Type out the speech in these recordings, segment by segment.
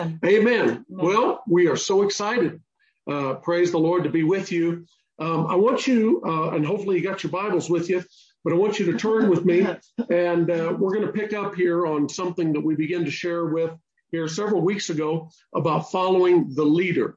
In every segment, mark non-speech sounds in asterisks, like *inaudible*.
Amen. Well, we are so excited. Uh, praise the Lord to be with you. Um, I want you, uh, and hopefully you got your Bibles with you, but I want you to turn with me, *laughs* and uh, we're going to pick up here on something that we began to share with here several weeks ago about following the leader,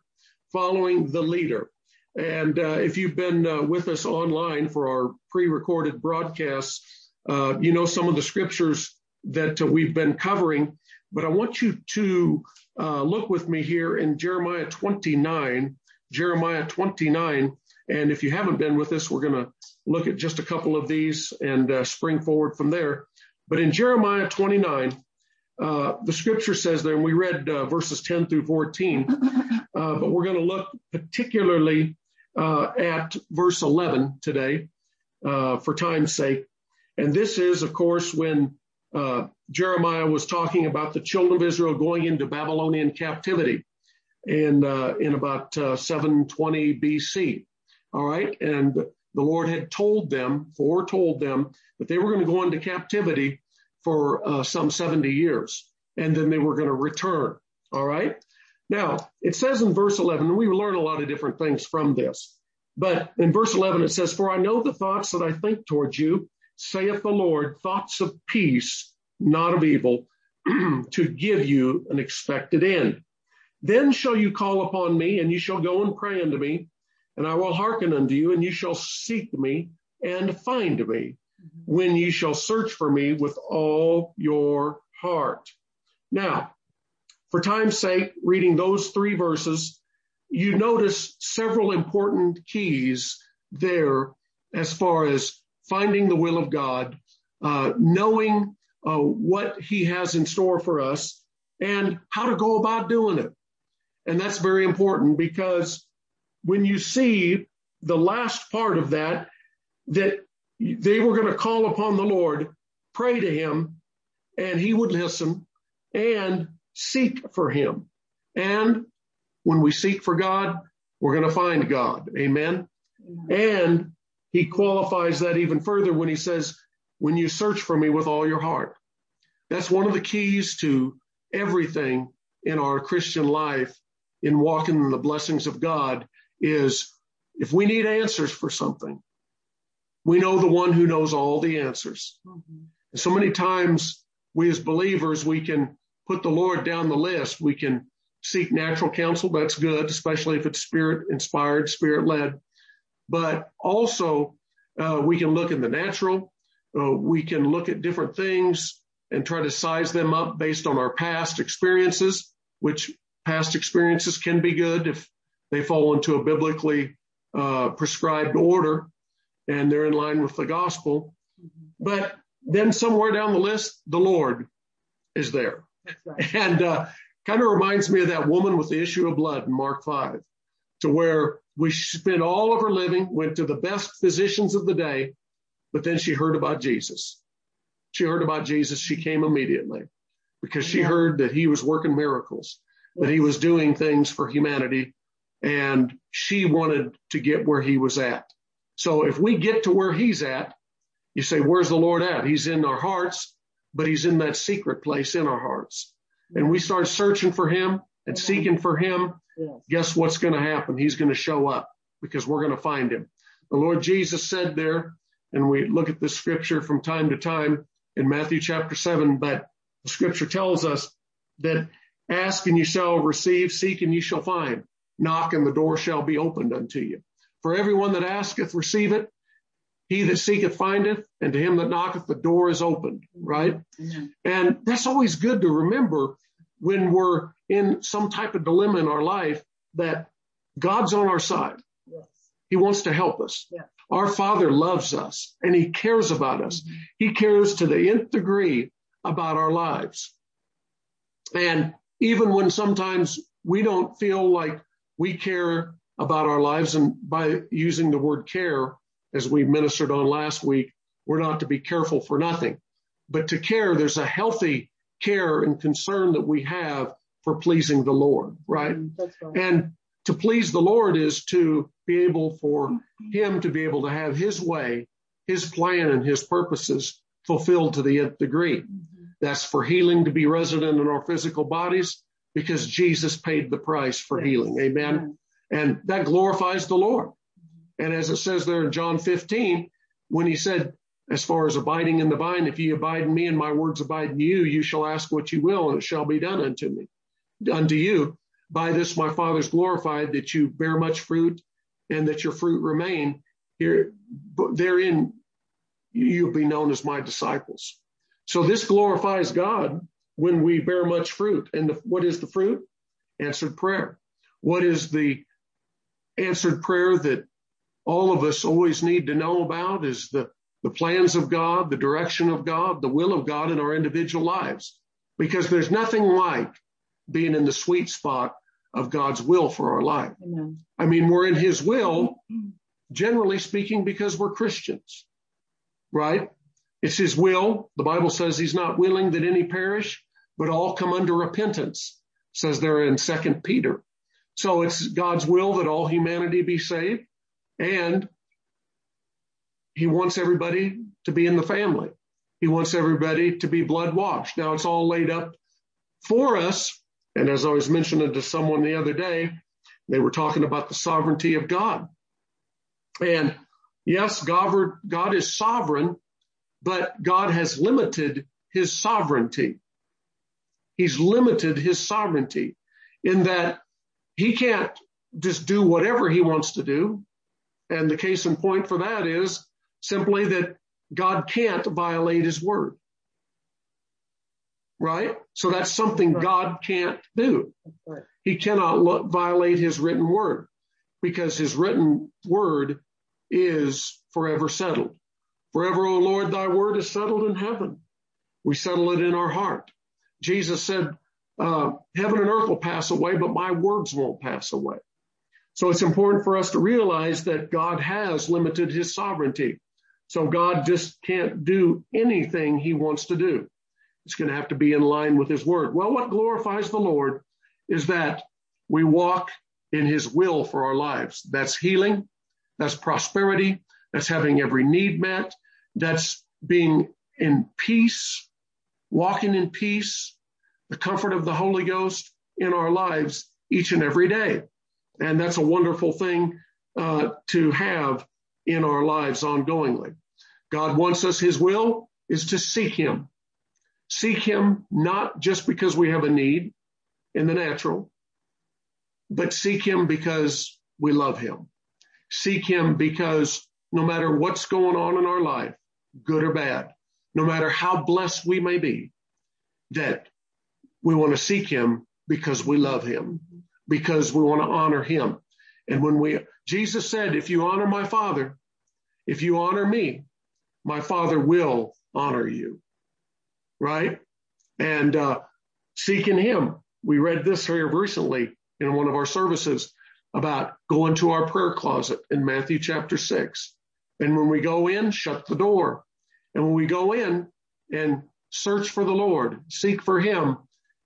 following the leader. And uh, if you've been uh, with us online for our pre-recorded broadcasts, uh, you know some of the scriptures that we've been covering. But I want you to uh, look with me here in Jeremiah 29, Jeremiah 29. And if you haven't been with us, we're going to look at just a couple of these and uh, spring forward from there. But in Jeremiah 29, uh, the scripture says there, and we read uh, verses 10 through 14, uh, but we're going to look particularly uh, at verse 11 today for time's sake. And this is, of course, when uh, Jeremiah was talking about the children of Israel going into Babylonian captivity in uh, in about uh, 720 BC. All right, and the Lord had told them, foretold them, that they were going to go into captivity for uh, some 70 years, and then they were going to return. All right. Now it says in verse 11, and we learn a lot of different things from this, but in verse 11 it says, "For I know the thoughts that I think towards you." saith the Lord, thoughts of peace, not of evil, *clears throat* to give you an expected end. Then shall you call upon me, and you shall go and pray unto me, and I will hearken unto you, and you shall seek me and find me when you shall search for me with all your heart. Now, for time's sake, reading those three verses, you notice several important keys there as far as finding the will of God, uh, knowing what He has in store for us, and how to go about doing it. And that's very important because when you see the last part of that, that they were going to call upon the Lord, pray to Him, and He would listen and seek for Him. And when we seek for God, we're going to find God. Amen. And he qualifies that even further when he says, when you search for me with all your heart. That's one of the keys to everything in our Christian life in walking in the blessings of God is if we need answers for something, we know the one who knows all the answers. Mm-hmm. And so many times we as believers, we can put the Lord down the list. We can seek natural counsel. That's good, especially if it's spirit inspired, spirit led but also uh, we can look in the natural. Uh, we can look at different things and try to size them up based on our past experiences, which past experiences can be good if they fall into a biblically uh, prescribed order and they're in line with the gospel. But then somewhere down the list, the Lord is there. Right. *laughs* And uh, kind of reminds me of that woman with the issue of blood in Mark 5, to where we spent all of her living, went to the best physicians of the day, but then she heard about Jesus. She heard about Jesus. She came immediately because she heard that he was working miracles, that he was doing things for humanity, and she wanted to get where he was at. So if we get to where he's at, you say, where's the Lord at? He's in our hearts, but he's in that secret place in our hearts. And we start searching for him and seeking for him Yes. Guess what's going to happen? He's going to show up because we're going to find him. The Lord Jesus said there, and we look at this scripture from time to time in Matthew chapter seven, but the scripture tells us that ask and you shall receive, seek and you shall find, knock and the door shall be opened unto you. For everyone that asketh, receive it. He that seeketh findeth, and to him that knocketh, the door is opened, right? Mm-hmm. And that's always good to remember when we're in some type of dilemma in our life that God's on our side. Yes. He wants to help us. Yes. Our Father loves us and He cares about us. He cares to the nth degree about our lives. And even when sometimes we don't feel like we care about our lives, and by using the word care, as we ministered on last week, we're not to be careful for nothing. But to care, there's a healthy care and concern that we have for pleasing the Lord, right? Mm, right? And to please the Lord is to be able for him to be able to have his way, his plan and his purposes fulfilled to the nth degree. That's for healing to be resident in our physical bodies. because Jesus paid the price for healing. Amen. And that glorifies the Lord. And as it says there in John 15, when he said, as far as abiding in the vine, if ye abide in me and my words abide in you, you shall ask what you will and it shall be done unto me, unto you. By this my Father is glorified that you bear much fruit and that your fruit remain. Here, therein you'll be known as my disciples. So this glorifies God when we bear much fruit. And the, what is the fruit? Answered prayer. What is the answered prayer that all of us always need to know about is the, the plans of God, the direction of God, the will of God in our individual lives. Because there's nothing like being in the sweet spot of God's will for our life. Amen. I mean, we're in his will, mm-hmm. generally speaking, because we're Christians, right? It's his will. The Bible says he's not willing that any perish, but all come under repentance, says there in second Peter. So it's God's will that all humanity be saved and he wants everybody to be in the family. He wants everybody to be blood washed. Now it's all laid up for us. And as I was mentioning to someone the other day, they were talking about the sovereignty of God. And yes, God, is sovereign, but God has limited his sovereignty. He's limited his sovereignty in that he can't just do whatever he wants to do. And the case in point for that is simply that God can't violate his word. Right? So that's something. God can't do. He cannot violate his written word because his written word is forever settled. Forever, O Lord, thy word is settled in heaven. We settle it in our heart. Jesus said, uh, heaven and earth will pass away, but my words won't pass away. So it's important for us to realize that God has limited his sovereignty. So God just can't do anything he wants to do. It's going to have to be in line with his word. Well, what glorifies the Lord is that we walk in his will for our lives. That's healing. That's prosperity. That's having every need met. That's being in peace, walking in peace, the comfort of the Holy Ghost in our lives each and every day. And that's a wonderful thing uh, to have in our lives ongoingly. God wants us, his will is to seek him. Seek him not just because we have a need in the natural, but seek him because we love him. Seek him because no matter what's going on in our life, good or bad, no matter how blessed we may be, that we want to seek him because we love him, because we want to honor him. And when we, Jesus said, if you honor my father, if you honor me, my father will honor you. Right? And, uh, seeking him. We read this here recently in one of our services about going to our prayer closet in Matthew chapter six. And when we go in, shut the door. And when we go in and search for the Lord, seek for him,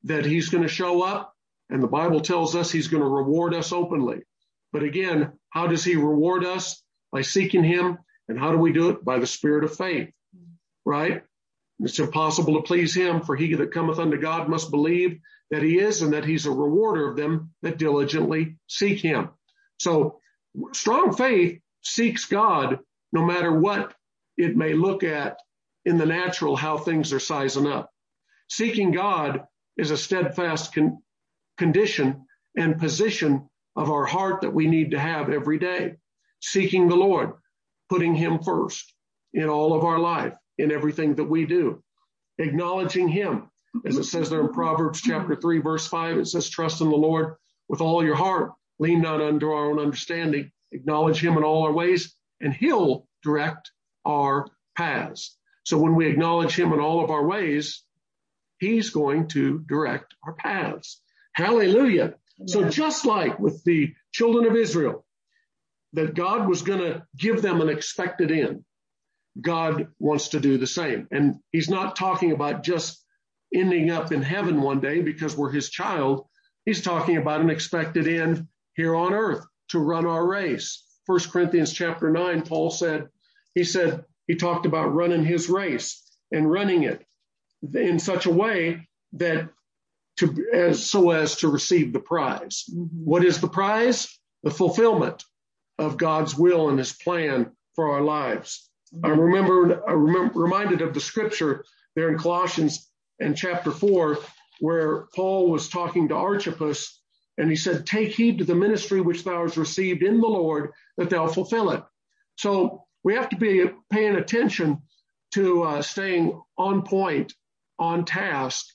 that he's going to show up. And the Bible tells us he's going to reward us openly. But again, how does he reward us? By seeking him. And how do we do it? By the spirit of faith, right? It's impossible to please him for he that cometh unto God must believe that he is and that he's a rewarder of them that diligently seek him. So strong faith seeks God no matter what it may look at in the natural, how things are sizing up. Seeking God is a steadfast con- condition and position of our heart that we need to have every day. Seeking the Lord, putting him first in all of our life, in everything that we do, acknowledging him. As it says there in Proverbs chapter three, verse five, it says, trust in the Lord with all your heart, lean not unto our own understanding, acknowledge him in all our ways, and he'll direct our paths. So when we acknowledge him in all of our ways, he's going to direct our paths. Hallelujah. So just like with the children of Israel, that God was going to give them an expected end. God wants to do the same. And he's not talking about just ending up in heaven one day because we're his child. He's talking about an expected end here on earth to run our race. First Corinthians chapter nine, Paul said, he said, he talked about running his race and running it in such a way that to as so as to receive the prize. Mhm. What is the prize? The fulfillment of God's will and his plan for our lives. I remember, I remember reminded of the scripture there in Colossians and chapter four, where Paul was talking to Archippus and he said, take heed to the ministry which thou hast received in the Lord that thou fulfill it. So we have to be paying attention to uh, staying on point, on task.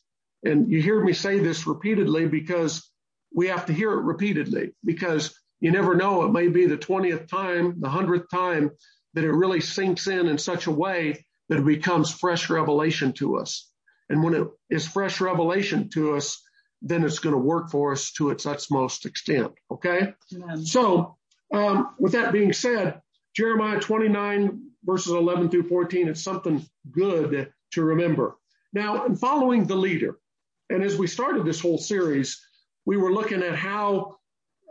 And you hear me say this repeatedly because we have to hear it repeatedly because you never know. It may be the 20th time, the 100th time that it really sinks in in such a way that it becomes fresh revelation to us. And when it is fresh revelation to us, then it's going to work for us to its utmost extent. Okay. Amen. So, um, with that being said, Jeremiah 29 verses 11 through 14, it's something good to remember. Now, in following the leader, and as we started this whole series, we were looking at how,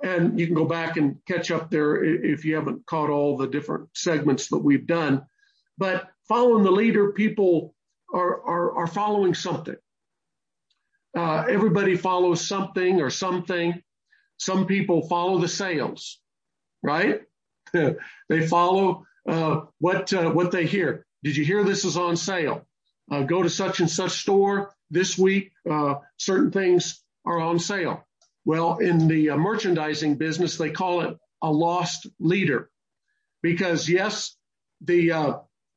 and you can go back and catch up there if you haven't caught all the different segments that we've done. But following the leader, people are, are, are following something. Uh, everybody follows something or something. Some people follow the sales, right? *laughs* they follow uh, what uh, what they hear. Did you hear this is on sale? Uh, go to such and such store this week. Uh, certain things are on sale. Well, in the uh, merchandising business, they call it a lost leader, because yes, the uh,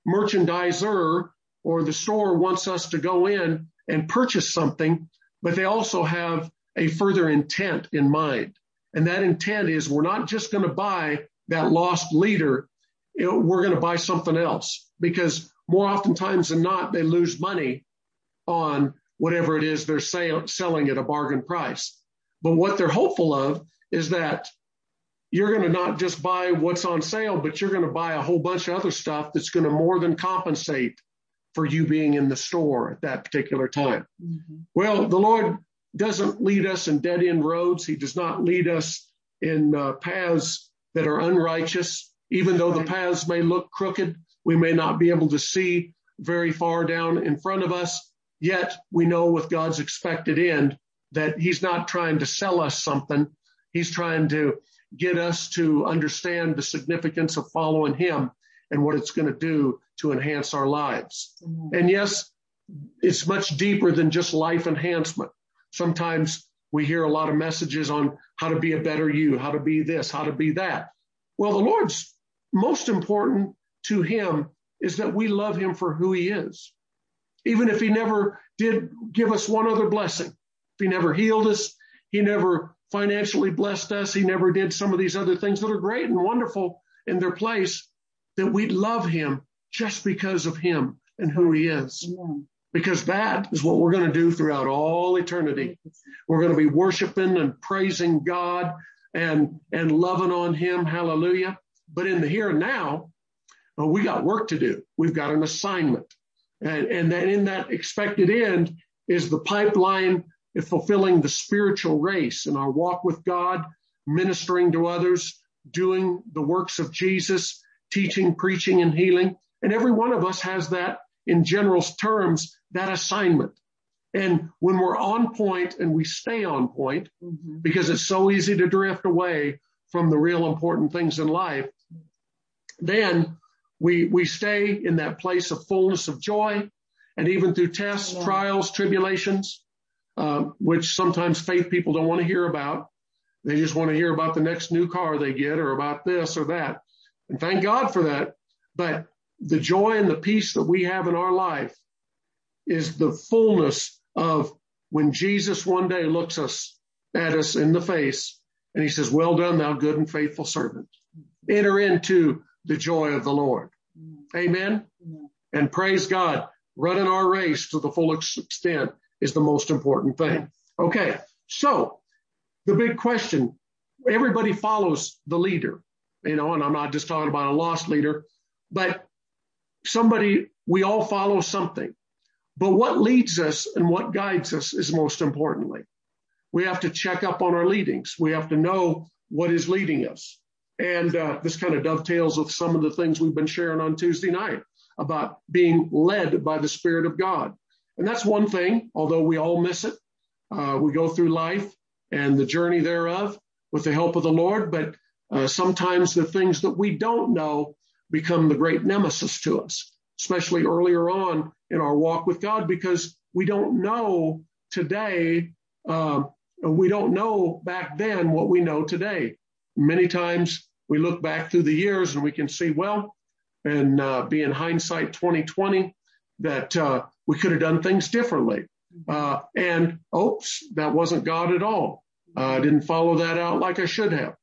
merchandiser or the store wants us to go in and purchase something, but they also have a further intent in mind. And that intent is we're not just going to buy that lost leader. we're going to buy something else because more oftentimes than not, they lose money on whatever it is they're selling at a bargain price. But what they're hopeful of is that you're going to not just buy what's on sale, but you're going to buy a whole bunch of other stuff that's going to more than compensate for you being in the store at that particular time. Mhm. Well, the Lord doesn't lead us in dead end roads. He does not lead us in uh, paths that are unrighteous. Even though the paths may look crooked, we may not be able to see very far down in front of us. Yet we know with God's expected end that He's not trying to sell us something. He's trying to get us to understand the significance of following Him and what it's going to do to enhance our lives. Mm-hmm. And yes, it's much deeper than just life enhancement. Sometimes we hear a lot of messages on how to be a better you, how to be this, how to be that. Well, the Lord's most important to him is that we love him for who he is. Even if he never did give us one other blessing, he never healed us, he never financially blessed us, he never did some of these other things that are great and wonderful in their place, that we love him just because of him and who he is Amen. because that is what we're going to do throughout all eternity. We're going to be worshiping and praising God and, and loving on him. Hallelujah. But in the here and now, uh, we got work to do. We've got an assignment. And, and then in that expected end is the pipeline of fulfilling the spiritual race in our walk with God, ministering to others, doing the works of Jesus, teaching, preaching, and healing. And every one of us has that in general terms, that assignment. And when we're on point and we stay on point, Mhm. because it's so easy to drift away from the real important things in life, then we, we stay in that place of fullness of joy. And even through tests, Amen. trials, tribulations, uh, which sometimes faith people don't want to hear about. They just want to hear about the next new car they get or about this or that. And thank God for that. But the joy and the peace that we have in our life is the fullness of when Jesus one day looks us at us in the face and he says, well done, thou good and faithful servant. Enter into the joy of the Lord. Amen. Amen. And praise God, running our race to the full extent is the most important thing. Okay. So the big question, everybody follows the leader, you know, and I'm not just talking about a lost leader, but somebody, we all follow something. But what leads us and what guides us is most importantly. We have to check up on our leadings. We have to know what is leading us. And uh, this kind of dovetails with some of the things we've been sharing on Tuesday night about being led by the Spirit of God. And that's one thing, although we all miss it. Uh, we go through life and the journey thereof with the help of the Lord, but uh, sometimes the things that we don't know become the great nemesis to us, especially earlier on in our walk with God, because we don't know today, uh, we don't know back then what we know today. Many times we look back through the years and we can see, well, and uh, be in hindsight 2020, that uh, we could have done things differently. Uh, and oops, that wasn't God at all. I didn't follow that out like I should have.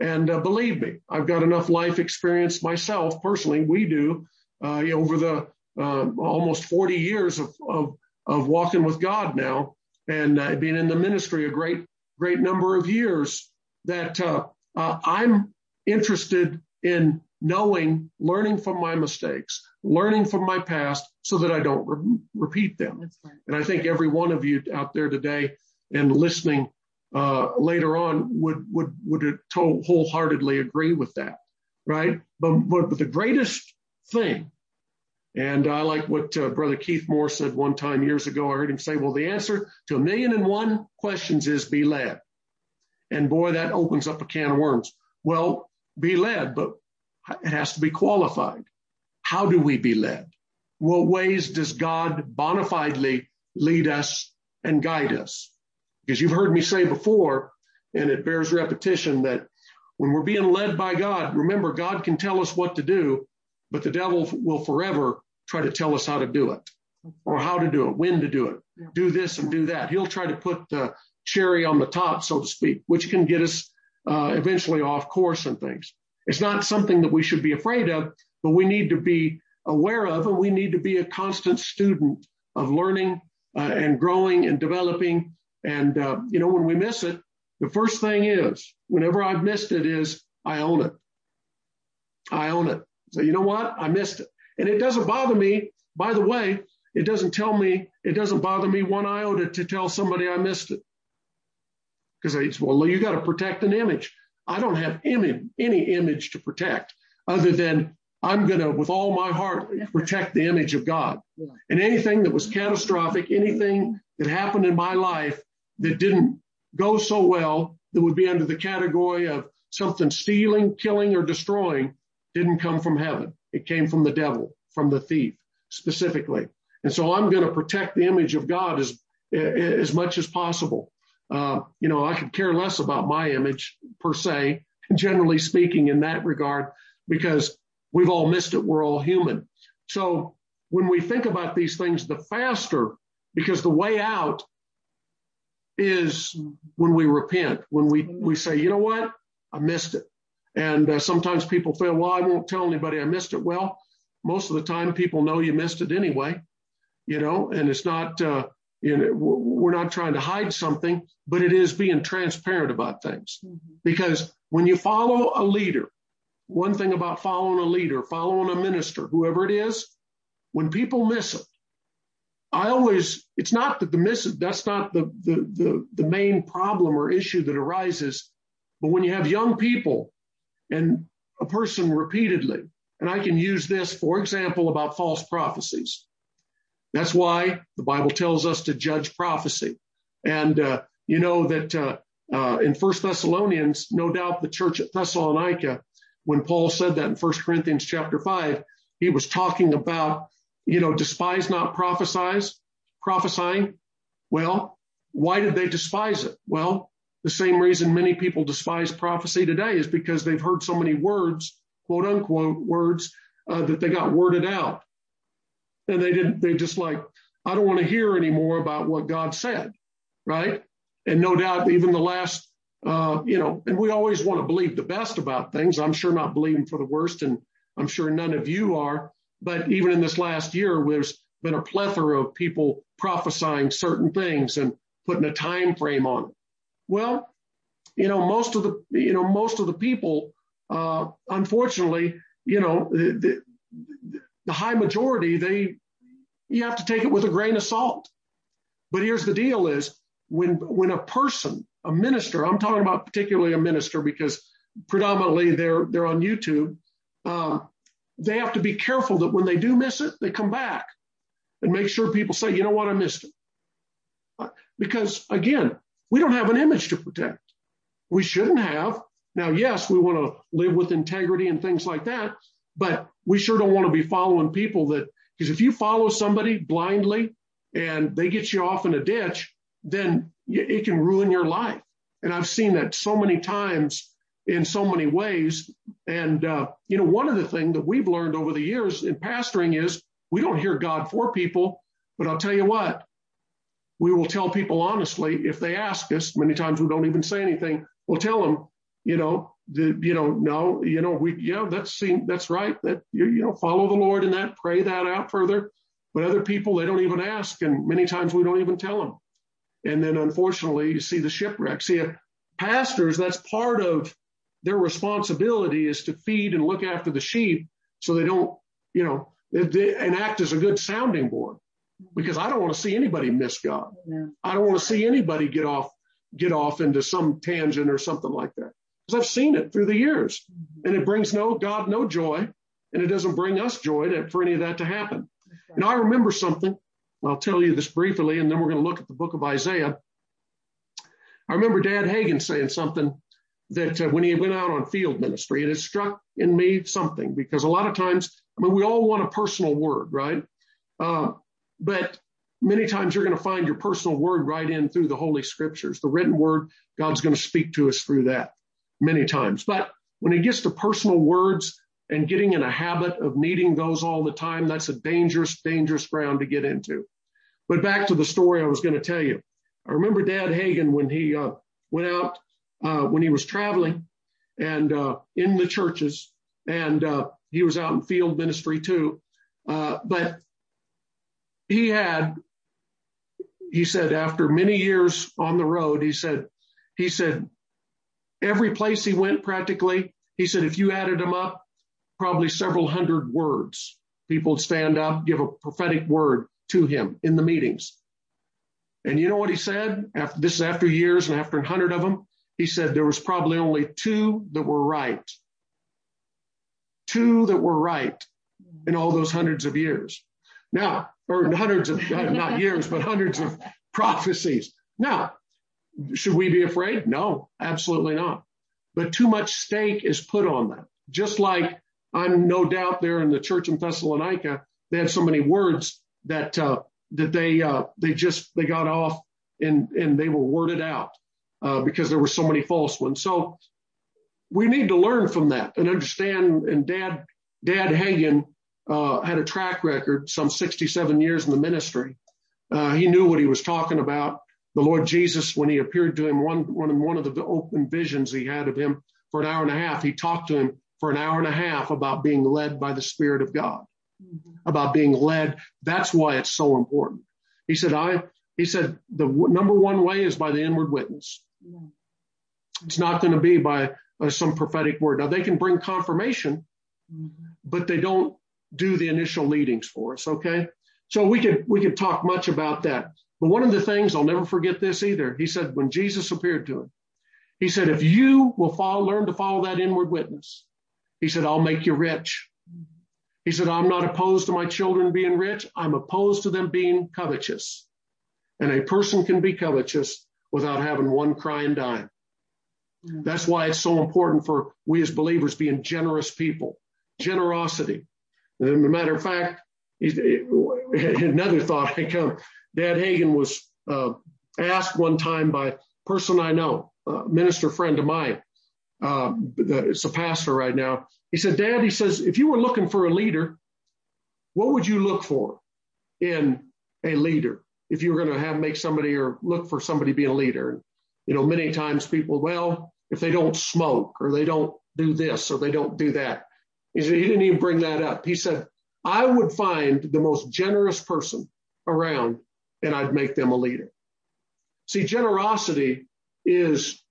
And uh, believe me, I've got enough life experience myself personally. We do uh, over the uh, almost 40 years of, of, of walking with God now and uh, being in the ministry a great, great number of years that uh, uh, I'm interested in knowing, learning from my mistakes, learning from my past so that I don't re- repeat them. Right. And I think every one of you out there today and listening uh, later on would would would wholeheartedly agree with that, right? But but, but the greatest thing, and I like what uh, Brother Keith Moore said one time years ago. I heard him say, "Well, the answer to a million and one questions is be led," and boy, that opens up a can of worms. Well, be led, but it has to be qualified. How do we be led? What ways does God bona fidely lead us and guide us? Because you've heard me say before, and it bears repetition, that when we're being led by God, remember, God can tell us what to do, but the devil will forever try to tell us how to do it or how to do it, when to do it, do this and do that. He'll try to put the cherry on the top, so to speak, which can get us uh, eventually off course and things. It's not something that we should be afraid of, but we need to be aware of, and we need to be a constant student of learning uh, and growing and developing and, uh, you know, when we miss it, the first thing is, whenever I've missed it, is I own it. I own it. So, you know what? I missed it. And it doesn't bother me. By the way, it doesn't tell me, it doesn't bother me one iota to tell somebody I missed it. Because I, well, you got to protect an image. I don't have image, any image to protect other than I'm going to, with all my heart, protect the image of God. And anything that was catastrophic, anything that happened in my life that didn't go so well that would be under the category of something stealing, killing, or destroying didn't come from heaven. It came from the devil, from the thief specifically. And so I'm going to protect the image of God as, as much as possible. Uh, you know, I could care less about my image per se, generally speaking, in that regard, because we've all missed it. We're all human. So when we think about these things, the faster, because the way out is when we repent, when we, we say, you know what? I missed it. And uh, sometimes people feel, well, I won't tell anybody I missed it. Well, most of the time people know you missed it anyway, you know, and it's not, uh, we're not trying to hide something, but it is being transparent about things. Mm-hmm. Because when you follow a leader, one thing about following a leader, following a minister, whoever it is, when people miss it, I always, it's not that the miss, it, that's not the, the, the, the main problem or issue that arises. But when you have young people and a person repeatedly, and I can use this, for example, about false prophecies. That's why the Bible tells us to judge prophecy. And, uh, you know that, uh, uh, in First Thessalonians, no doubt the church at Thessalonica, when Paul said that in First Corinthians chapter five, he was talking about you know, despise not prophesies, prophesying. Well, why did they despise it? Well, the same reason many people despise prophecy today is because they've heard so many words, quote unquote words, uh, that they got worded out. And they didn't, they just like, I don't want to hear anymore about what God said. Right. And no doubt even the last, uh, you know, and we always want to believe the best about things. I'm sure not believing for the worst and I'm sure none of you are. But even in this last year, there's been a plethora of people prophesying certain things and putting a time frame on it. Well, you know, most of the, you know, most of the people, uh, unfortunately, you know, the, the, the high majority, they, you have to take it with a grain of salt. But here's the deal is when, when a person, a minister, I'm talking about particularly a minister because predominantly they're, they're on YouTube. Um, they have to be careful that when they do miss it, they come back and make sure people say, you know what, I missed it. Uh, because again, we don't have an image to protect. We shouldn't have. Now, yes, we want to live with integrity and things like that, but we sure don't want to be following people that, because if you follow somebody blindly and they get you off in a ditch, then it can ruin your life. And I've seen that so many times in so many ways. And, uh, you know, one of the things that we've learned over the years in pastoring is we don't hear God for people, but I'll tell you what, we will tell people honestly if they ask us. Many times we don't even say anything. We'll tell them, you know, the, you know, no, you know, we, yeah, that's seen, that's right. That you, you know, follow the Lord in that, pray that out further. But other people, they don't even ask, and many times we don't even tell them. And then, unfortunately, you see the shipwreck. See, uh, pastors, that's part of their responsibility is to feed and look after the sheep, so they don't, you know, they, they, and act as a good sounding board because I don't want to see anybody miss God. Yeah. I don't want to see anybody get off get off into some tangent or something like that. Because I've seen it through the years, mm-hmm. and it brings no God no joy, and it doesn't bring us joy to, for any of that to happen. Okay. And I remember something. I'll tell you this briefly, and then we're going to look at the book of Isaiah. I remember Dad Hagin saying something that uh, when he went out on field ministry, and it struck in me something because a lot of times, I mean, we all want a personal word, right? Uh, but many times you're going to find your personal word right in through the Holy Scriptures. The written word, God's going to speak to us through that many times. But when it gets to personal words and getting in a habit of needing those all the time, that's a dangerous, dangerous ground to get into. But back to the story I was going to tell you. I remember Dad Hagin when he uh, went out, uh, when he was traveling and uh, in the churches, and uh, he was out in field ministry too. Uh, but he had, he said, after many years on the road, he said, he said, every place he went practically, he said, if you added them up, probably several hundred words. People would stand up, give a prophetic word to him in the meetings. And you know what he said? After this is after years and after a hundred of them, he said there was probably only two that were right. Two that were right in all those hundreds of years. Now, or hundreds of, not years, but hundreds of prophecies. Now, should we be afraid? No, absolutely not. But too much stake is put on that. Just like I'm no doubt there in the church in Thessalonica, they had so many words that uh, that they uh, they just they got off and and they were worded out uh, because there were so many false ones. So we need to learn from that and understand. And Dad Dad Hagin uh, had a track record, some 67 years in the ministry. Uh, he knew what he was talking about. The Lord Jesus, when he appeared to him, one, one, one of the open visions he had of him for an hour and a half, he talked to him for an hour and a half about being led by the Spirit of God, mm-hmm. about being led. That's why it's so important. He said, I, he said, the w- number one way is by the inward witness. Yeah. It's not going to be by uh, some prophetic word. Now they can bring confirmation, mm-hmm. but they don't do the initial leadings for us. Okay. So we could, we could talk much about that. But one of the things I'll never forget this either. He said, when Jesus appeared to him, he said, if you will follow, learn to follow that inward witness, he said, I'll make you rich. He said, I'm not opposed to my children being rich. I'm opposed to them being covetous. And a person can be covetous without having one crying dime. Mm-hmm. That's why it's so important for we as believers being generous people. Generosity. As a matter of fact, another thought I come. Dad Hagin was uh, asked one time by a person I know, a minister friend of mine. Uh, it's a pastor right now. He said, Dad, he says, if you were looking for a leader, what would you look for in a leader? If you were going to have make somebody or look for somebody being a leader, and you know, many times people, well, if they don't smoke or they don't do this or they don't do that, he, said, he didn't even bring that up. He said, I would find the most generous person around and I'd make them a leader. See, generosity is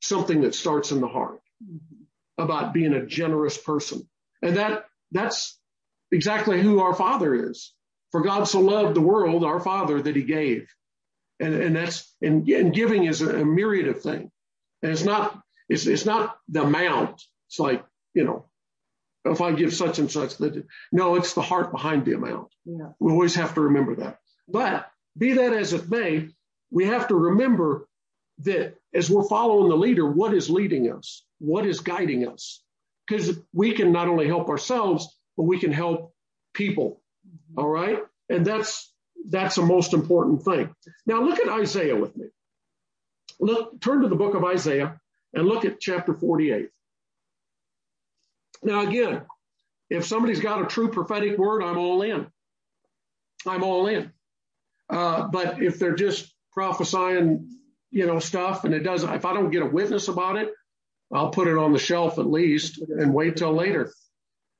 something that starts in the heart mm-hmm. about being a generous person. And that, that's exactly who our father is. For God so loved the world, our father, that he gave. And, and that's, and, and giving is a, a myriad of things. And it's not, it's, it's not the amount. It's like, you know, if I give such and such, that no, it's the heart behind the amount. Yeah. We always have to remember that. But be that as it may, we have to remember that as we're following the leader, what is leading us? What is guiding us? Because we can not only help ourselves, but we can help people. All right. And that's, that's the most important thing. Now look at Isaiah with me. Look, turn to the book of Isaiah and look at chapter 48. Now again, if somebody's got a true prophetic word, I'm all in. I'm all in. Uh, but if they're just prophesying, you know, stuff and it doesn't, if I don't get a witness about it, I'll put it on the shelf at least and wait till later.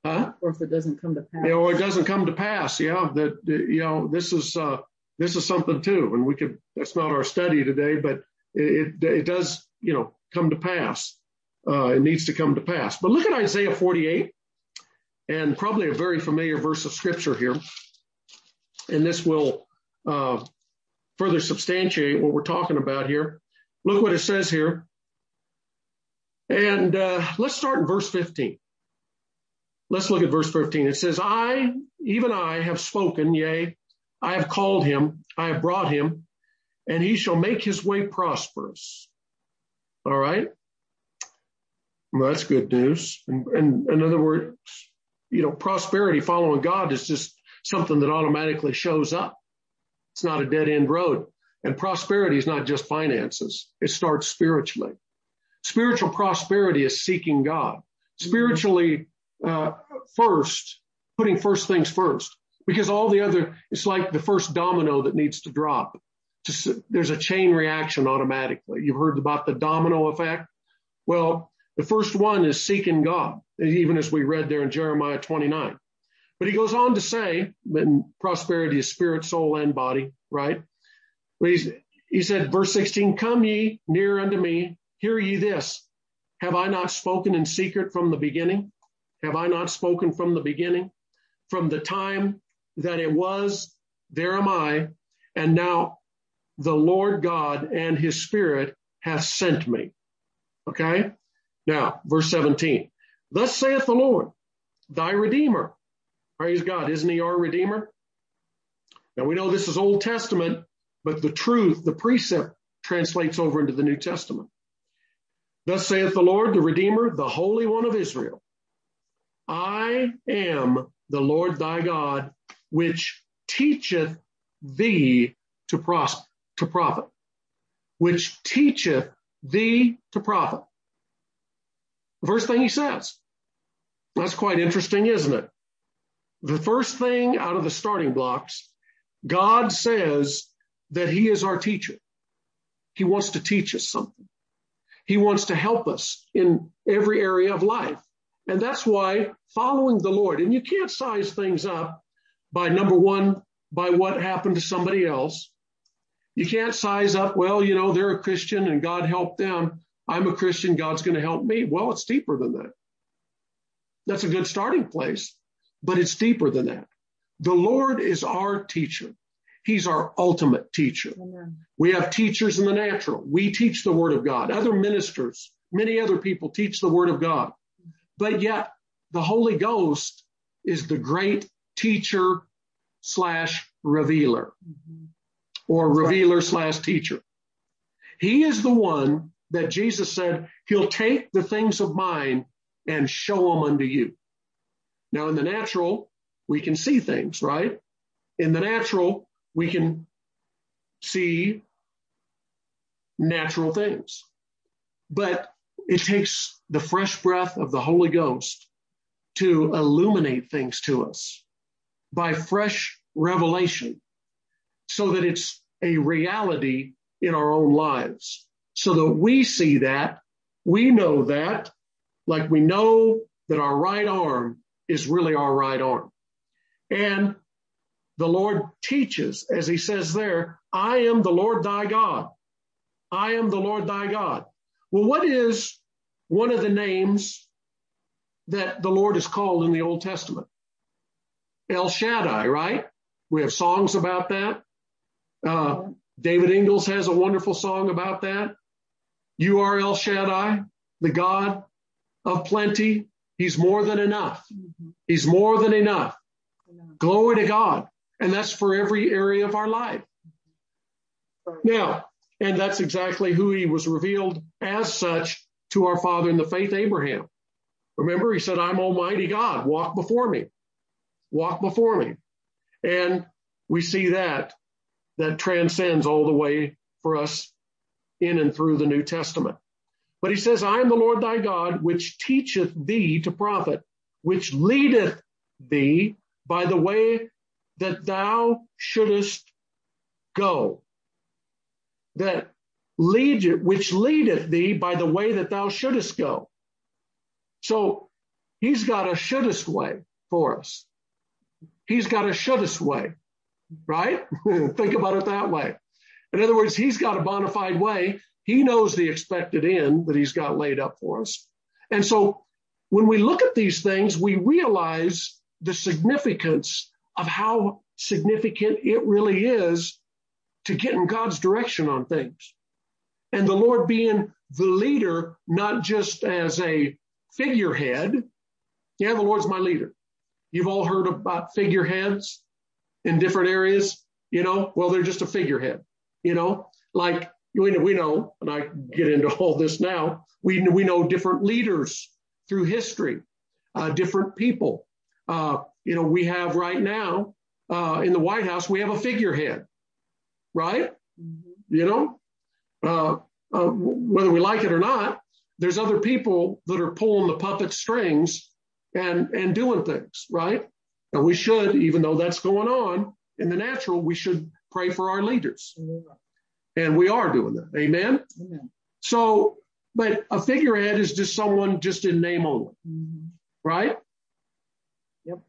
Huh? Or if it doesn't come to pass. Or it doesn't come to pass. Yeah. That, you know, this is, uh, this is something too. And we could, that's not our study today, but it, does, you know, come to pass. Uh, it needs to come to pass. But look at Isaiah 48 and probably a very familiar verse of scripture here. And this will further substantiate what we're talking about here. Look what it says here. And uh, let's start in verse 15. Let's look at verse 15. It says, I, even I, have spoken, yea, I have called him, I have brought him, and he shall make his way prosperous. All right. Well, that's good news. And in other words, you know, prosperity following God is just something that automatically shows up. It's not a dead end road. And prosperity is not just finances. It starts spiritually. Spiritual prosperity is seeking God. Spiritually, uh, first, putting first things first, because all the other, it's like the first domino that needs to drop. Just, there's a chain reaction automatically. You've heard about the domino effect. Well, the first one is seeking God, even as we read there in Jeremiah 29. But he goes on to say, and prosperity is spirit, soul, and body, right? But he's, he said, verse 16, come ye near unto me, hear ye this. Have I not spoken in secret from the beginning? Have I not spoken from the beginning? From the time that it was, there am I. And now the Lord God and his spirit hath sent me. Okay. Now, verse 17, thus saith the Lord, thy redeemer. Praise God. Isn't he our redeemer? Now we know this is Old Testament, but the truth, the precept translates over into the New Testament. Thus saith the Lord, the redeemer, the holy one of Israel. I am the Lord thy God, which teacheth thee to prosper, to profit, which teacheth thee to profit. The first thing he says. That's quite interesting, isn't it? The first thing out of the starting blocks, God says that he is our teacher. He wants to teach us something. He wants to help us in every area of life. And that's why following the Lord, and you can't size things up by number one, by what happened to somebody else. You can't size up, well, you know, they're a Christian and God helped them. I'm a Christian, God's going to help me. Well, it's deeper than that. That's a good starting place, but it's deeper than that. The Lord is our teacher. He's our ultimate teacher. Amen. We have teachers in the natural. We teach the word of God. Other ministers, many other people teach the word of God. But yet the Holy Ghost is the great teacher slash revealer mm-hmm. or revealer slash teacher. He is the one that Jesus said, he'll take the things of mine and show them unto you. Now in the natural, we can see things, right? In the natural, we can see natural things, but it takes the fresh breath of the Holy Ghost to illuminate things to us by fresh revelation so that it's a reality in our own lives so that we see that, we know that, like we know that our right arm is really our right arm. And the Lord teaches, as he says there, I am the Lord thy God. I am the Lord thy God. Well, what is one of the names that the Lord is called in the Old Testament? El Shaddai, right? We have songs about that. Uh, David Ingles has a wonderful song about that. You are El Shaddai, the God of plenty. He's more than enough. Mm-hmm. He's more than enough. Glory to God. And that's for every area of our life. Now, and that's exactly who he was revealed as such to our father in the faith, Abraham. Remember, he said, I'm Almighty God, walk before me, walk before me. And we see that, that transcends all the way for us in and through the New Testament. But he says, I am the Lord thy God, which teacheth thee to profit, which leadeth thee by the way that thou shouldest go. That lead you, which leadeth thee by the way that thou shouldest go. So he's got a shouldest way for us. He's got a shouldest way, right? *laughs* Think about it that way. In other words, he's got a bona fide way. He knows the expected end that he's got laid up for us. And so when we look at these things, we realize the significance of how significant it really is to get in God's direction on things. And the Lord being the leader, not just as a figurehead. Yeah, the Lord's my leader. You've all heard about figureheads in different areas, you know, well, they're just a figurehead, you know, like we know, we know, and I get into all this now. We we know different leaders through history, uh, different people. Uh, you know, we have right now uh, in the White House, we have a figurehead, right? Mm-hmm. You know, uh, uh, whether we like it or not, there's other people that are pulling the puppet strings and and doing things, right? And we should, even though that's going on in the natural, we should pray for our leaders. And we are doing that. Amen? Amen. So, but a figurehead is just someone just in name only, mm-hmm. right? Yep.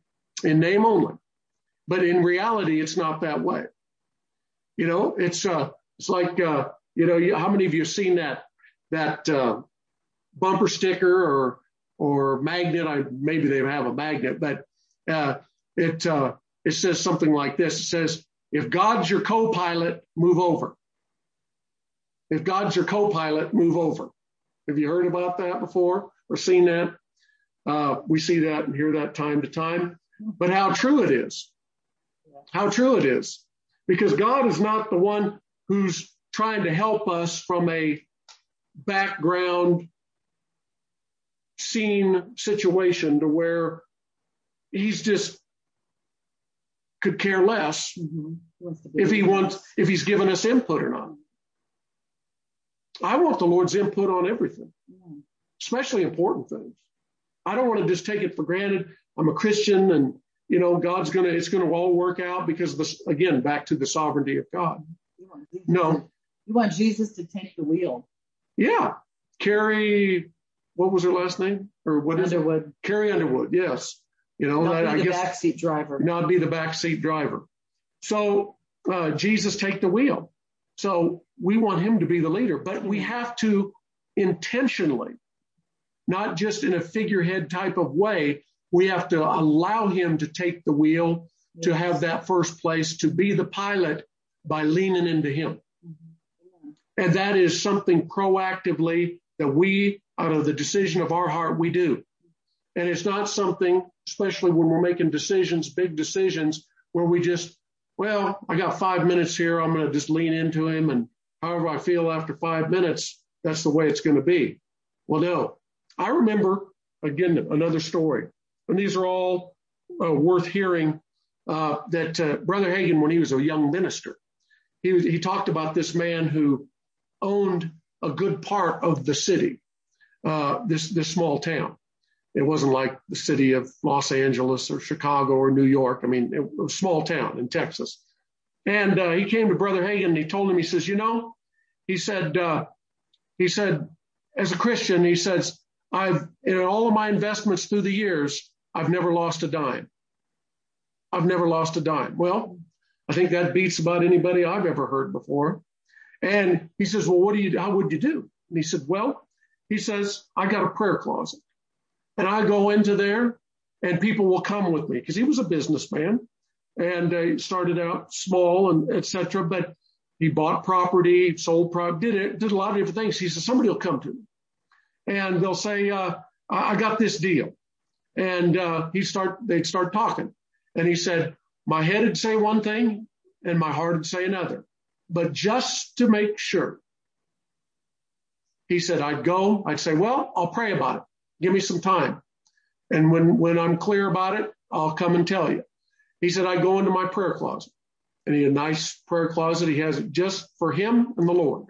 In name only. But in reality, it's not that way. You know, it's uh, it's like uh, you know, how many of you have seen that that uh, bumper sticker or or magnet? I maybe they have a magnet, but uh, it uh, it says something like this. It says, "If God's your co-pilot, move over." If God's your co-pilot, move over. Have you heard about that before or seen that? Uh, we see that and hear that time to time. But how true it is. How true it is. Because God is not the one who's trying to help us from a background scene situation to where he's just could care less mm-hmm. if he wants if he's given us input or not. I want the Lord's input on everything, especially important things. I don't want to just take it for granted. I'm a Christian and, you know, God's going to, it's going to all work out because of this, again, back to the sovereignty of God. No. You want Jesus to take the wheel. Yeah. Carrie, what was her last name? Or what is Underwood. It? Carrie Underwood. Yes. You know, not that, be I the guess. backseat driver. Not be the backseat driver. So, uh, Jesus take the wheel. So we want him to be the leader, but we have to intentionally, not just in a figurehead type of way, we have to allow him to take the wheel, yes. to have that first place, to be the pilot by leaning into him. Mm-hmm. And that is something proactively that we, out of the decision of our heart, we do. And it's not something, especially when we're making decisions, big decisions, where we just well, I got five minutes here. I'm going to just lean into him. And however I feel after five minutes, that's the way it's going to be. Well, no, I remember again, another story. And these are all uh, worth hearing uh, that uh, Brother Hagin, when he was a young minister, he, he talked about this man who owned a good part of the city, uh, this, this small town. It wasn't like the city of Los Angeles or Chicago or New York. I mean, it was a small town in Texas. And uh, he came to Brother Hagin and he told him, he says, you know, he said, uh, he said, as a Christian, he says, I've, in all of my investments through the years, I've never lost a dime. I've never lost a dime. Well, I think that beats about anybody I've ever heard before. And he says, well, what do you, how would you do? And he said, well, he says, I got a prayer closet. And I go into there and people will come with me because he was a businessman and uh, started out small and etc. But he bought property, sold property, did it, did a lot of different things. He said, somebody will come to me and they'll say, uh, I got this deal. And, uh, he start, they'd start talking. And he said, my head would say one thing and my heart would say another. but just to make sure, he said, I'd go, I'd say, well, I'll pray about it. Give me some time. And when, when I'm clear about it, I'll come and tell you. He said, I go into my prayer closet and he had a nice prayer closet. He has it just for him and the Lord.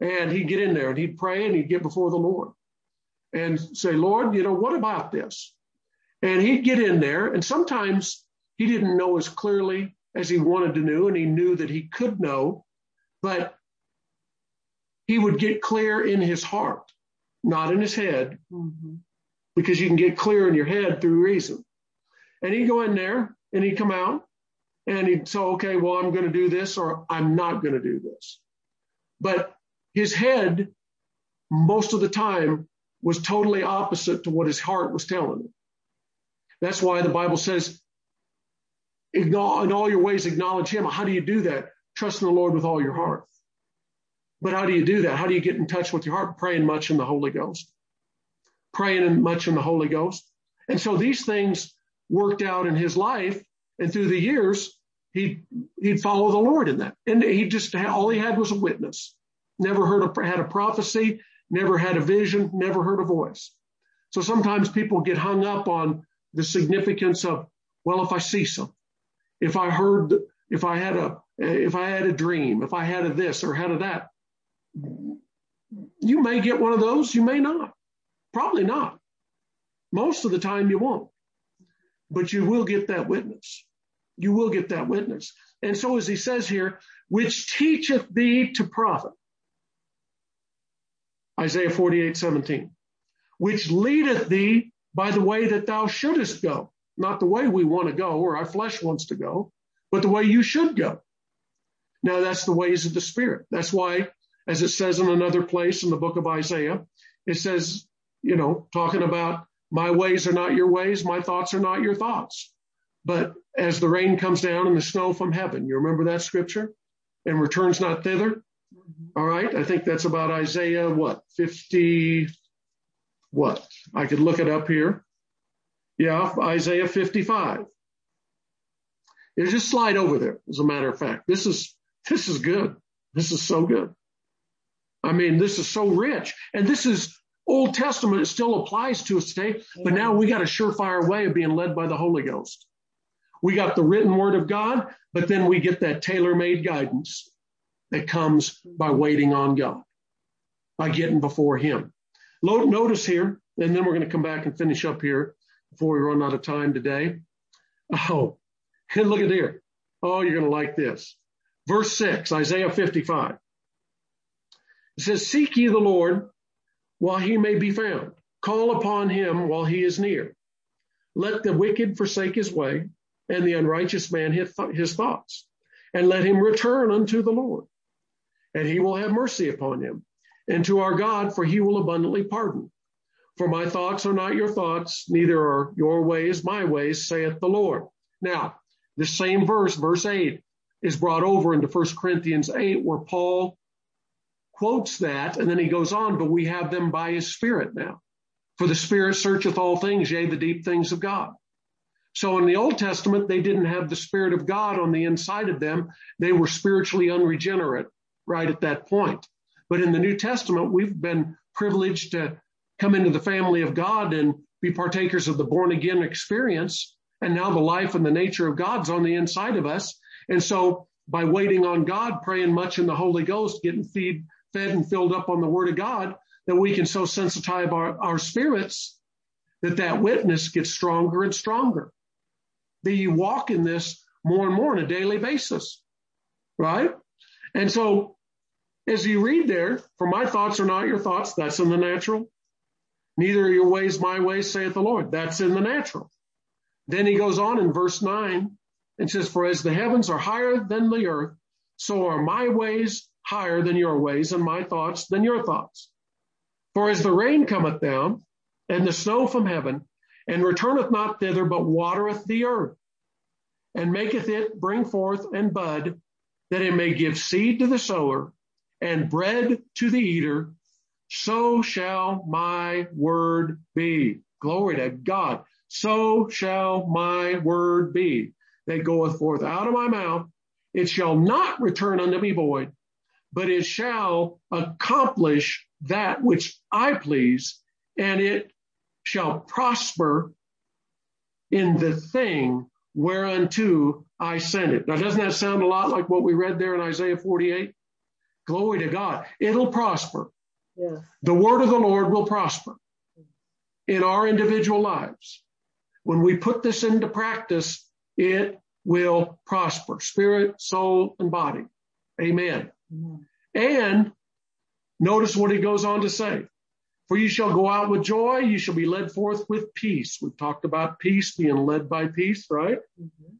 And he'd get in there and he'd pray and he'd get before the Lord and say, Lord, you know, what about this? And he'd get in there and sometimes he didn't know as clearly as he wanted to know and he knew that he could know, but he would get clear in his heart, not in his head, mm-hmm. because you can get clear in your head through reason. And he'd go in there and he'd come out and he'd say, okay, well, I'm going to do this or I'm not going to do this. But his head, most of the time, was totally opposite to what his heart was telling him. That's why the Bible says, in all your ways, acknowledge him. How do you do that? Trust in the Lord with all your heart. But how do you do that? How do you get in touch with your heart? Praying much in the Holy Ghost. Praying much in the Holy Ghost. And so these things worked out in his life. And through the years, he he'd follow the Lord in that. And he just all he had was a witness. Never heard a, had a prophecy, never had a vision, never heard a voice. So sometimes people get hung up on the significance of, well, if I see something, if I heard, if I had a, if I had a dream, if I had a this or had a that, you may get one of those, you may not. Probably not. Most of the time you won't. But you will get that witness. You will get that witness. And so as he says here, which teacheth thee to profit. Isaiah 48, 17. Which leadeth thee by the way that thou shouldest go. Not the way we want to go or our flesh wants to go, but the way you should go. Now that's the ways of the Spirit. That's why as it says in another place in the book of Isaiah. It says, you know, talking about my ways are not your ways, my thoughts are not your thoughts. But as the rain comes down and the snow from heaven, you remember that scripture? And returns not thither. Mm-hmm. All right. I think that's about Isaiah, what, 50, what? I could look it up here. Yeah, Isaiah 55. You just slide over there, as a matter of fact. This is, this is good. This is so good. I mean, this is so rich. And this is Old Testament. It still applies to us today, but now we got a surefire way of being led by the Holy Ghost. We got the written word of God, but then we get that tailor made guidance that comes by waiting on God, by getting before Him. Notice here, and then we're going to come back and finish up here before we run out of time today. Oh, and *laughs* look at here. Oh, you're going to like this. Verse 6, Isaiah 55. It says, Seek ye the Lord while he may be found. Call upon him while he is near. Let the wicked forsake his way, and the unrighteous man his thoughts, and let him return unto the Lord. And he will have mercy upon him, and to our God, for he will abundantly pardon. For my thoughts are not your thoughts, neither are your ways my ways, saith the Lord. Now, the same verse, verse 8, is brought over into 1 Corinthians 8, where Paul quotes that, and then he goes on, but we have them by his spirit now. For the spirit searcheth all things, yea, the deep things of God. So in the Old Testament, they didn't have the spirit of God on the inside of them. They were spiritually unregenerate right at that point. But in the New Testament, we've been privileged to come into the family of God and be partakers of the born again experience. And now the life and the nature of God's on the inside of us. And so by waiting on God, praying much in the Holy Ghost, getting feed, fed and filled up on the word of God that we can so sensitize our, our spirits that that witness gets stronger and stronger. That you walk in this more and more on a daily basis, right? And so as you read there, for my thoughts are not your thoughts, that's in the natural. Neither are your ways my ways, saith the Lord. That's in the natural. Then he goes on in verse nine and says, for as the heavens are higher than the earth, so are my ways higher than your ways and my thoughts than your thoughts. For as the rain cometh down and the snow from heaven and returneth not thither, but watereth the earth and maketh it bring forth and bud that it may give seed to the sower and bread to the eater, so shall my word be. Glory to God. So shall my word be that goeth forth out of my mouth it shall not return unto me void, but it shall accomplish that which I please, and it shall prosper in the thing whereunto I sent it. Now, doesn't that sound a lot like what we read there in Isaiah 48? Glory to God. It'll prosper. Yeah. The word of the Lord will prosper in our individual lives. When we put this into practice, it will prosper spirit, soul, and body. Amen. And notice what he goes on to say. For you shall go out with joy, you shall be led forth with peace. We've talked about peace being led by peace, right? Mhm.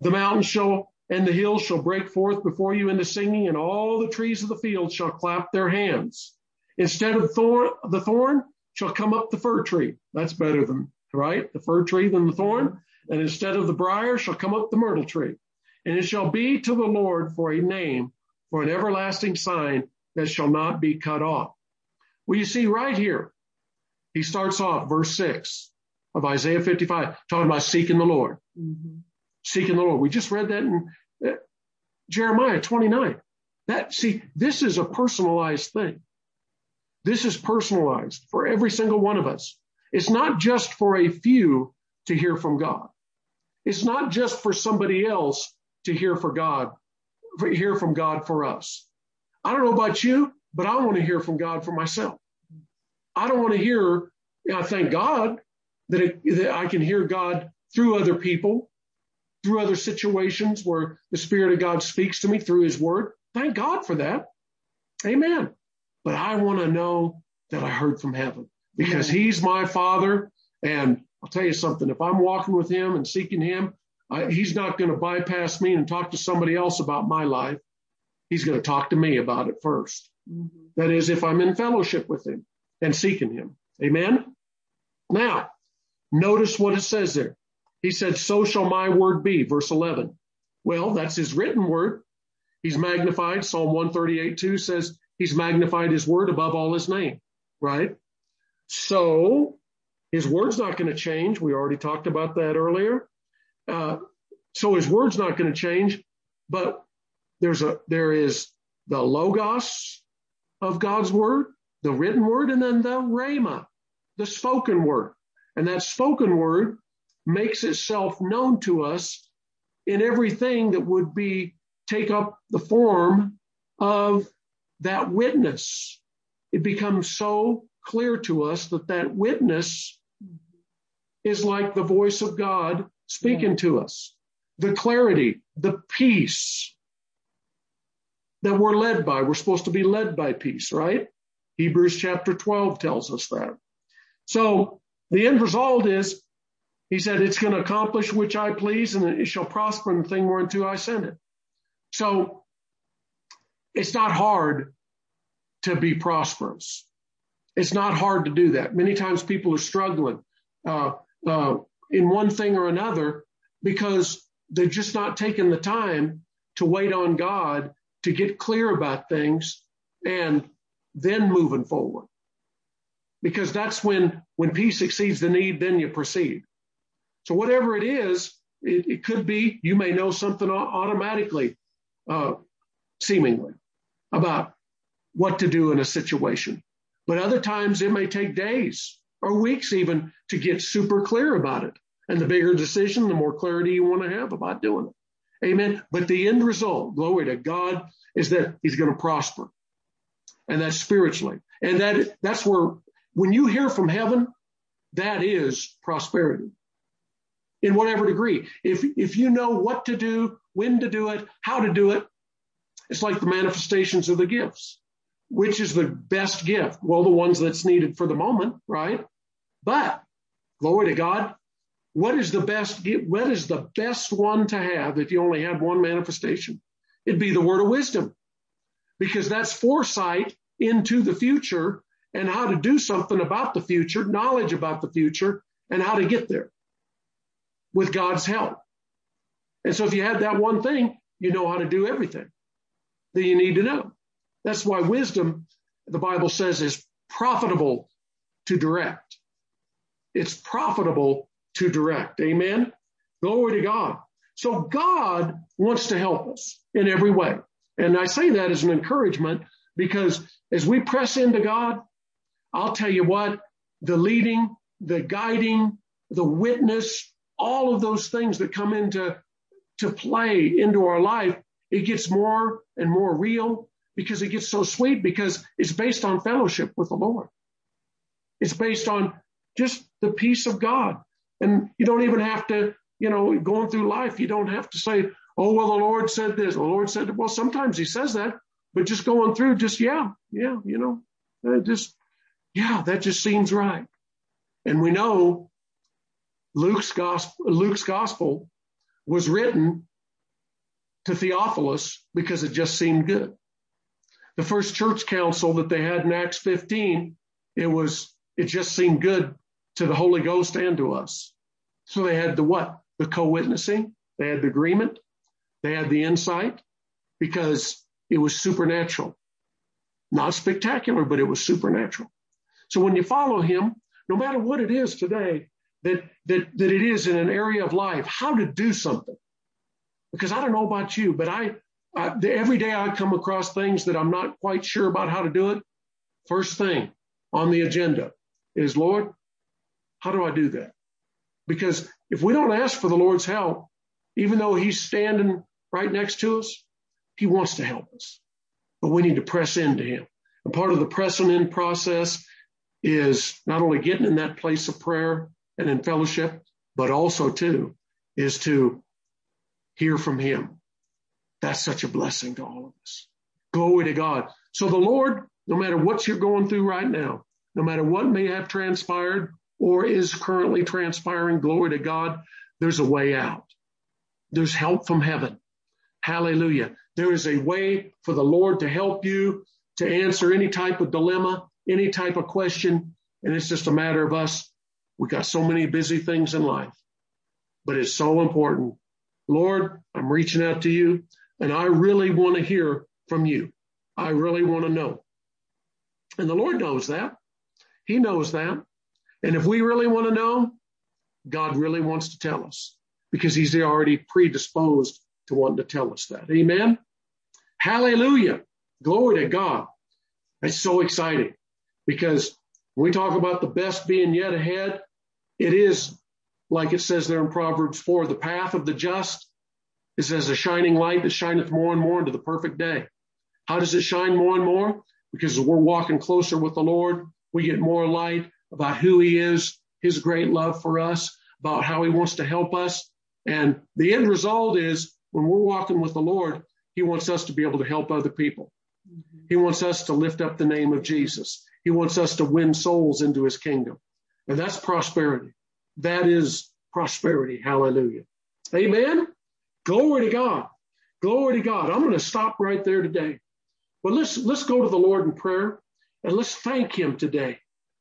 The mountains shall and the hills shall break forth before you into singing, and all the trees of the field shall clap their hands. Instead of thorn, the thorn shall come up the fir tree. That's better than, right? The fir tree than the thorn. And instead of the briar shall come up the myrtle tree. And it shall be to the Lord for a name, for an everlasting sign that shall not be cut off. Well, you see right here, he starts off verse six of Isaiah 55, talking about seeking the Lord Mhm. seeking the Lord. We just read that in uh, Jeremiah 29. That, see, this is a personalized thing. This is personalized for every single one of us. It's not just for a few to hear from God. It's not just for somebody else to hear for God, hear from God for us. I don't know about you, but I want to hear from God for myself. I don't want to hear, I thank God that, it, that I can hear God through other people, through other situations where the Spirit of God speaks to me through His Word. Thank God for that. Amen. But I want to know that I heard from heaven because He's my Father. And I'll tell you something if I'm walking with Him and seeking Him, I, He's not going to bypass me and talk to somebody else about my life. He's going to talk to me about it first. Mhm. That is, if I'm in fellowship with Him and seeking Him. Amen. Now, notice what it says there. He said, So shall my word be, verse 11. Well, that's his written word. He's magnified. Psalm 138 2 says he's magnified his word above all his name, right? So his word's not going to change. We already talked about that earlier. Uh, so his word's not going to change, but there's a there is the logos of God's word, the written word, and then the rhema, the spoken word. And that spoken word makes itself known to us in everything that would be take up the form of that witness. It becomes so clear to us that that witness is like the voice of God speaking to us. The clarity, the peace that we're led by. We're supposed to be led by peace, right? Hebrews chapter 12 tells us that. So the end result is he said, It's going to accomplish which I please, and it shall prosper in the thing whereunto I send it. So it's not hard to be prosperous. It's not hard to do that. Many times people are struggling uh, uh, in one thing or another because they're just not taking the time to wait on God to get clear about things and then moving forward. Because that's when, when peace exceeds the need, then you proceed. So whatever it is, it, it could be you may know something automatically, uh, seemingly, about what to do in a situation. But other times it may take days or weeks even to get super clear about it. And the bigger decision, the more clarity you want to have about doing it. Amen. But the end result, glory to God, is that he's going to prosper. And that's spiritually. And that that's where when you hear from heaven, that is prosperity in whatever degree. If if you know what to do, when to do it, how to do it, it's like the manifestations of the gifts. Which is the best gift? Well, the ones that's needed for the moment, right? But glory to God, what is the best? What is the best one to have if you only had one manifestation? It'd be the word of wisdom, because that's foresight into the future and how to do something about the future, knowledge about the future, and how to get there with God's help. And so if you had that one thing, you know how to do everything that you need to know. That's why wisdom, the Bible says, is profitable to direct. It's profitable to direct. Amen. Glory to God. So God wants to help us in every way. And I say that as an encouragement because as we press into God, I'll tell you what, the leading, the guiding, the witness, all of those things that come into to play into our life, it gets more and more real because it gets so sweet because it's based on fellowship with the Lord. It's based on just the peace of God. And you don't even have to, you know, going through life, you don't have to say, oh, well, the Lord said this. The Lord said, well, sometimes he says that, but just going through, just, yeah, yeah, you know, just, yeah, that just seems right. And we know Luke's gospel, Luke's gospel was written to Theophilus because it just seemed good. The first church council that they had in Acts 15, it was, it just seemed good to the Holy Ghost and to us. So they had the what? The co-witnessing. They had the agreement. They had the insight because it was supernatural. Not spectacular, but it was supernatural. So when you follow him, no matter what it is today, that, that, that it is in an area of life, how to do something. Because I don't know about you, but I, I every day I come across things that I'm not quite sure about how to do it. First thing on the agenda is, Lord, how do I do that? Because if we don't ask for the Lord's help, even though He's standing right next to us, He wants to help us. But we need to press into Him. And part of the pressing in process is not only getting in that place of prayer and in fellowship, but also too is to hear from Him. That's such a blessing to all of us. Glory to God. So the Lord, no matter what you're going through right now, no matter what may have transpired, or is currently transpiring, glory to God, there's a way out. There's help from heaven. Hallelujah. There is a way for the Lord to help you to answer any type of dilemma, any type of question. And it's just a matter of us. We got so many busy things in life, but it's so important. Lord, I'm reaching out to you and I really want to hear from you. I really want to know. And the Lord knows that. He knows that. And if we really want to know, God really wants to tell us because he's already predisposed to wanting to tell us that. Amen. Hallelujah. Glory to God. It's so exciting because when we talk about the best being yet ahead, it is like it says there in Proverbs 4, the path of the just is as a shining light that shineth more and more into the perfect day. How does it shine more and more? Because we're walking closer with the Lord. We get more light about who he is, his great love for us, about how he wants to help us. And the end result is when we're walking with the Lord, he wants us to be able to help other people. Mm-hmm. He wants us to lift up the name of Jesus. He wants us to win souls into his kingdom. And that's prosperity. That is prosperity. Hallelujah. Amen. Glory to God. Glory to God. I'm going to stop right there today. But let's, let's go to the Lord in prayer and let's thank him today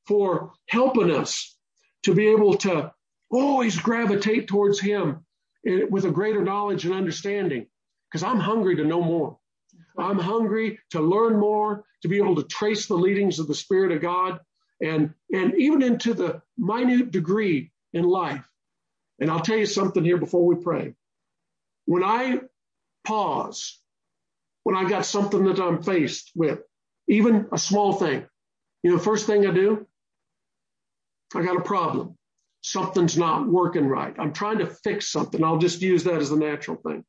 for helping us to be able to always gravitate towards Him with a greater knowledge and understanding. Because I'm hungry to know more. I'm hungry to learn more, to be able to trace the leadings of the Spirit of God, and and even into the minute degree in life. And I'll tell you something here before we pray. When I pause, when I got something that I'm faced with, even a small thing, you know, first thing I do, I got a problem. Something's not working right. I'm trying to fix something. I'll just use that as the natural thing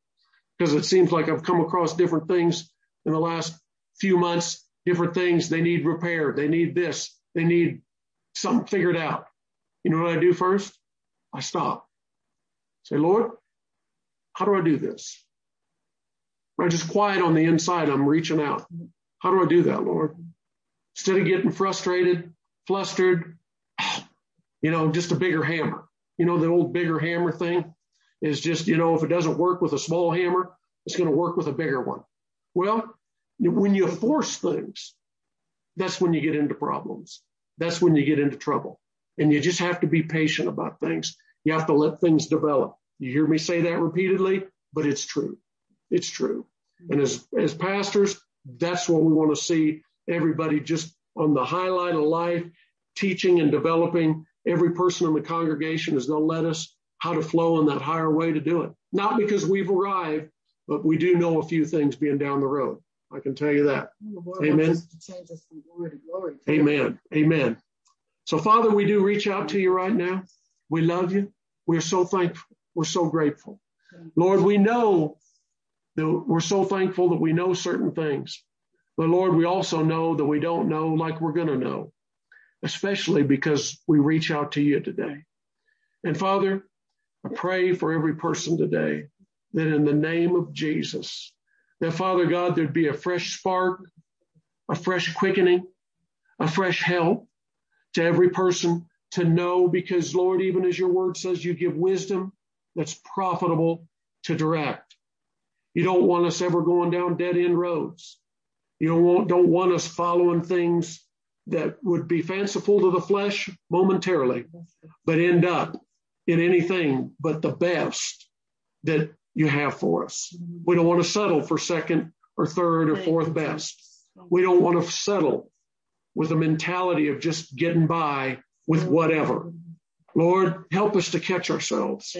because it seems like I've come across different things in the last few months, different things. They need repair. They need this. They need something figured out. You know what I do first? I stop. Say, Lord, how do I do this? I just quiet on the inside. I'm reaching out. How do I do that, Lord? Instead of getting frustrated, flustered, you know, just a bigger hammer. You know, the old bigger hammer thing is just, you know, if it doesn't work with a small hammer, it's going to work with a bigger one. Well, when you force things, that's when you get into problems. That's when you get into trouble. And you just have to be patient about things. You have to let things develop. You hear me say that repeatedly, but it's true. It's true. And as, as pastors, that's what we want to see everybody just on the highlight of life, teaching and developing every person in the congregation is they'll let us how to flow in that higher way to do it. not because we've arrived, but we do know a few things being down the road. I can tell you that. Amen. Amen. Amen. So, Father, we do reach out to you right now. We love you. We're so thankful. We're so grateful. Lord, we know that we're so thankful that we know certain things. But Lord, we also know that we don't know like we're going to know, especially because we reach out to you today. And Father, I pray for every person today that in the name of Jesus, that Father God, there'd be a fresh spark, a fresh quickening, a fresh help to every person to know because Lord, even as your word says, you give wisdom that's profitable to direct. You don't want us ever going down dead end roads. You don't want, don't want us following things that would be fanciful to the flesh momentarily, but end up in anything but the best that you have for us. We don't want to settle for second or third or fourth best. We don't want to settle with a mentality of just getting by with whatever. Lord, help us to catch ourselves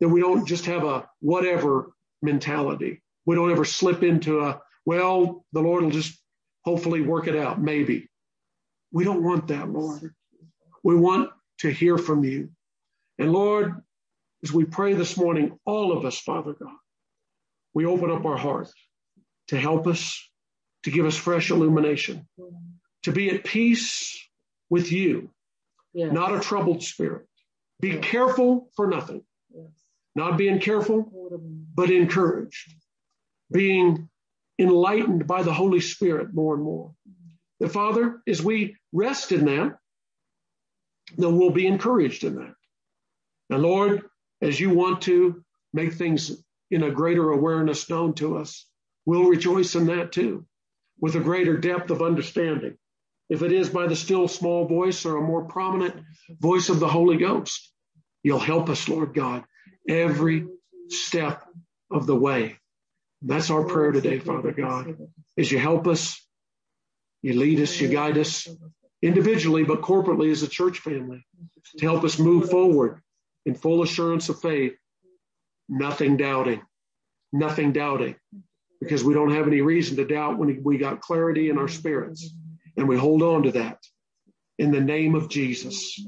that we don't just have a whatever mentality. We don't ever slip into a, well, the Lord will just hopefully work it out, maybe. We don't want that, Lord. We want to hear from you. And Lord, as we pray this morning, all of us, Father God, we open up our hearts to help us, to give us fresh illumination, to be at peace with you, yes. not a troubled spirit. Be yes. careful for nothing. Yes. Not being careful, but encouraged. Being enlightened by the Holy Spirit more and more. The Father, as we rest in that, then we'll be encouraged in that. And Lord, as you want to make things in a greater awareness known to us, we'll rejoice in that too, with a greater depth of understanding if it is by the still small voice or a more prominent voice of the Holy Ghost. You'll help us, Lord God, every step of the way. That's our prayer today, Father God, is you help us, you lead us, you guide us individually, but corporately as a church family to help us move forward in full assurance of faith, nothing doubting, nothing doubting, because we don't have any reason to doubt when we got clarity in our spirits. And we hold on to that in the name of Jesus.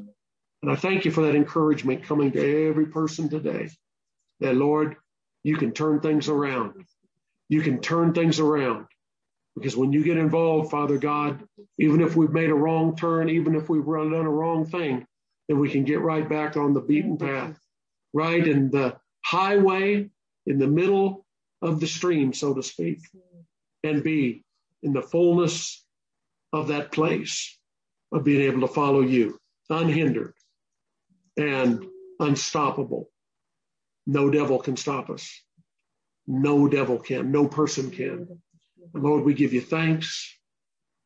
And I thank you for that encouragement coming to every person today that, Lord, you can turn things around. You can turn things around. Because when you get involved, Father God, even if we've made a wrong turn, even if we've done a wrong thing, then we can get right back on the beaten path, right in the highway, in the middle of the stream, so to speak, and be in the fullness of that place of being able to follow you unhindered and unstoppable. No devil can stop us. No devil can. No person can. Lord, we give you thanks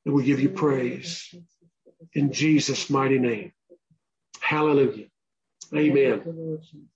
and we give you praise in Jesus' mighty name. Hallelujah. Amen.